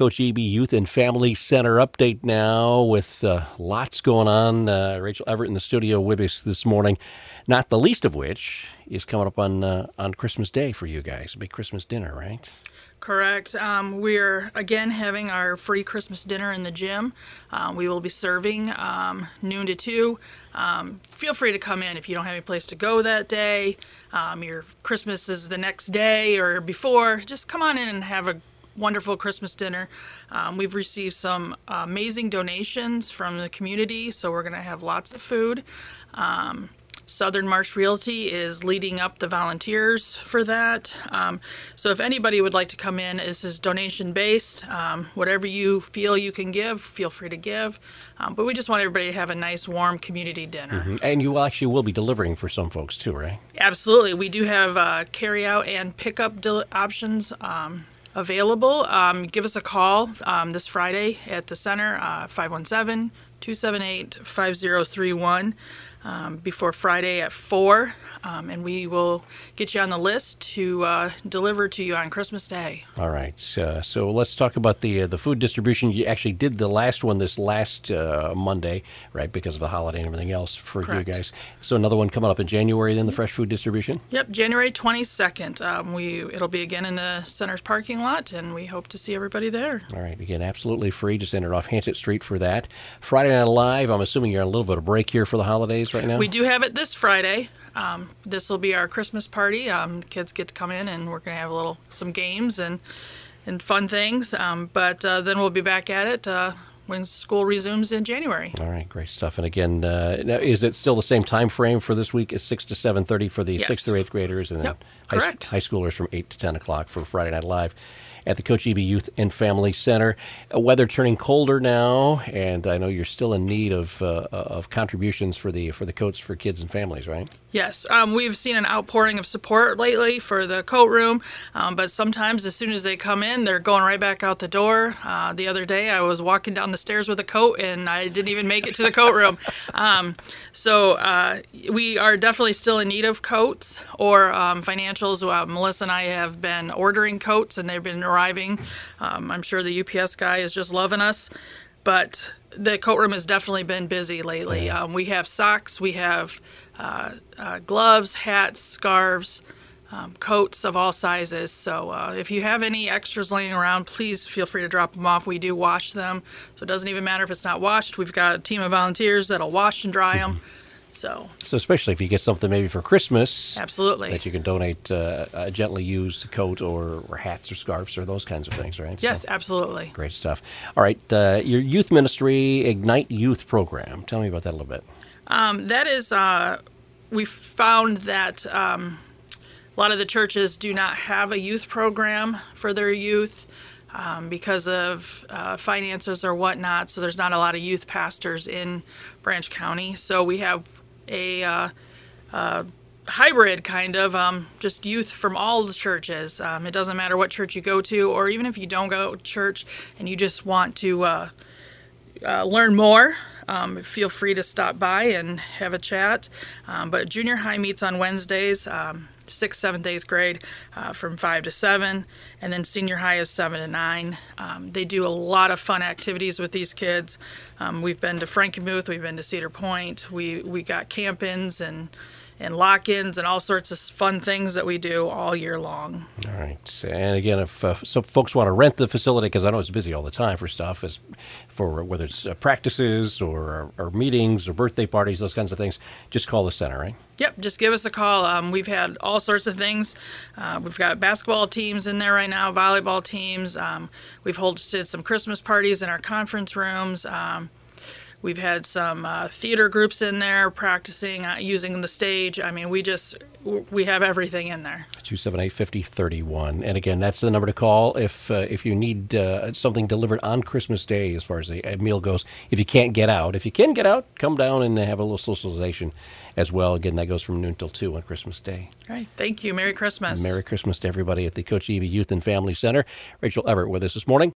Coach Eby Youth and Family Center update now with uh, lots going on. Uh, Rachel Everett in the studio with us this morning, not the least of which is coming up on uh, on Christmas Day for you guys. A big Christmas dinner, right? Correct. Um, we're again having our free Christmas dinner in the gym. Um, we will be serving um, noon to two. Um, feel free to come in if you don't have any place to go that day. Um, your Christmas is the next day or before. Just come on in and have a wonderful Christmas dinner. Um, we've received some amazing donations from the community, so we're going to have lots of food. Um, Southern Marsh Realty is leading up the volunteers for that. Um, so if anybody would like to come in, this is donation based. Um, whatever you feel you can give, feel free to give. Um, but we just want everybody to have a nice, warm community dinner. Mm-hmm. And you actually will be delivering for some folks too, right? Absolutely. We do have uh, carry out and pickup del- options um, available. Um, give us a call um, this Friday at the center, uh, 517 278 5031 um, before Friday at 4, um, and we will get you on the list to uh, deliver to you on Christmas Day. All right. Uh, so let's talk about the uh, the food distribution. You actually did the last one this last uh, Monday, right, because of the holiday and everything else for Correct. you guys. So another one coming up in January, then the fresh food distribution? Yep, January 22nd. Um, we It'll be again in the center's parking lot, and we hope to see everybody there. All right. Again, absolutely free. Just enter off Hansett Street for that. Friday Night Live, I'm assuming you're on a little bit of break here for the holidays right now? We do have it this Friday. Um, this will be our Christmas party. Um, kids get to come in, and we're going to have a little some games and and fun things. Um, but uh, then we'll be back at it uh, when school resumes in January. All right, great stuff. And again, uh, now, is it still the same time frame for this week? Is six to seven thirty for the Yes. sixth through eighth graders, and then Yep, high, correct. high schoolers from eight to ten o'clock for Friday Night Live at the Coach Eby Youth and Family Center. Uh, weather turning colder now, and I know you're still in need of uh, of contributions for the for the coats for kids and families, right? Yes, um, we've seen an outpouring of support lately for the coat room, um, but sometimes as soon as they come in, they're going right back out the door. Uh, the other day, I was walking down the stairs with a coat, and I didn't even make it to the coat room. Um, so uh, we are definitely still in need of coats or um, financials. Uh, Melissa and I have been ordering coats, and they've been arriving. Um, I'm sure the UPS guy is just loving us, but the coat room has definitely been busy lately. Um, we have socks, we have uh, uh, gloves, hats, scarves, um, coats of all sizes. So uh, if you have any extras laying around, please feel free to drop them off. We do wash them, so it doesn't even matter if it's not washed. We've got a team of volunteers that'll wash and dry them. So So especially if you get something maybe for Christmas. absolutely. That you can donate uh, a gently used coat or, or hats or scarves or those kinds of things, right? So- Yes, absolutely. Great stuff. All right, uh, your youth ministry, Ignite Youth program. Tell me about that a little bit. Um, that is, uh, we found that um, a lot of the churches do not have a youth program for their youth um, because of uh, finances or whatnot. So there's not a lot of youth pastors in Branch County. So we have a uh, uh, hybrid kind of um, just youth from all the churches. Um, it doesn't matter what church you go to, or even if you don't go to church and you just want to. Uh, uh, learn more, um, feel free to stop by and have a chat. Um, but junior high meets on Wednesdays, um, sixth, seventh, eighth grade, uh, from five to seven, and then senior high is seven to nine. Um, they do a lot of fun activities with these kids. Um, we've been to Frankenmuth, we've been to Cedar Point, we we got camp-ins and and lock-ins and all sorts of fun things that we do all year long. All right. And again, if uh, some folks want to rent the facility, because I know it's busy all the time for stuff, is for whether it's uh, practices or, or meetings or birthday parties, those kinds of things, just call the center, right? Yep, just give us a call. Um, we've had all sorts of things. Uh, we've got basketball teams in there right now, volleyball teams. Um, we've hosted some Christmas parties in our conference rooms. Um, we've had some uh, theater groups in there practicing uh, using the stage. I mean, we just we have everything in there. 278-5031. And again, that's the number to call if uh, if you need uh, something delivered on Christmas Day as far as the uh, meal goes. If you can't get out, if you can get out, come down and have a little socialization as well. Again, that goes from noon till 2 on Christmas Day. All right, thank you. Merry Christmas. Merry Christmas to everybody at the Coach Eby Youth and Family Center. Rachel Everett with us this morning.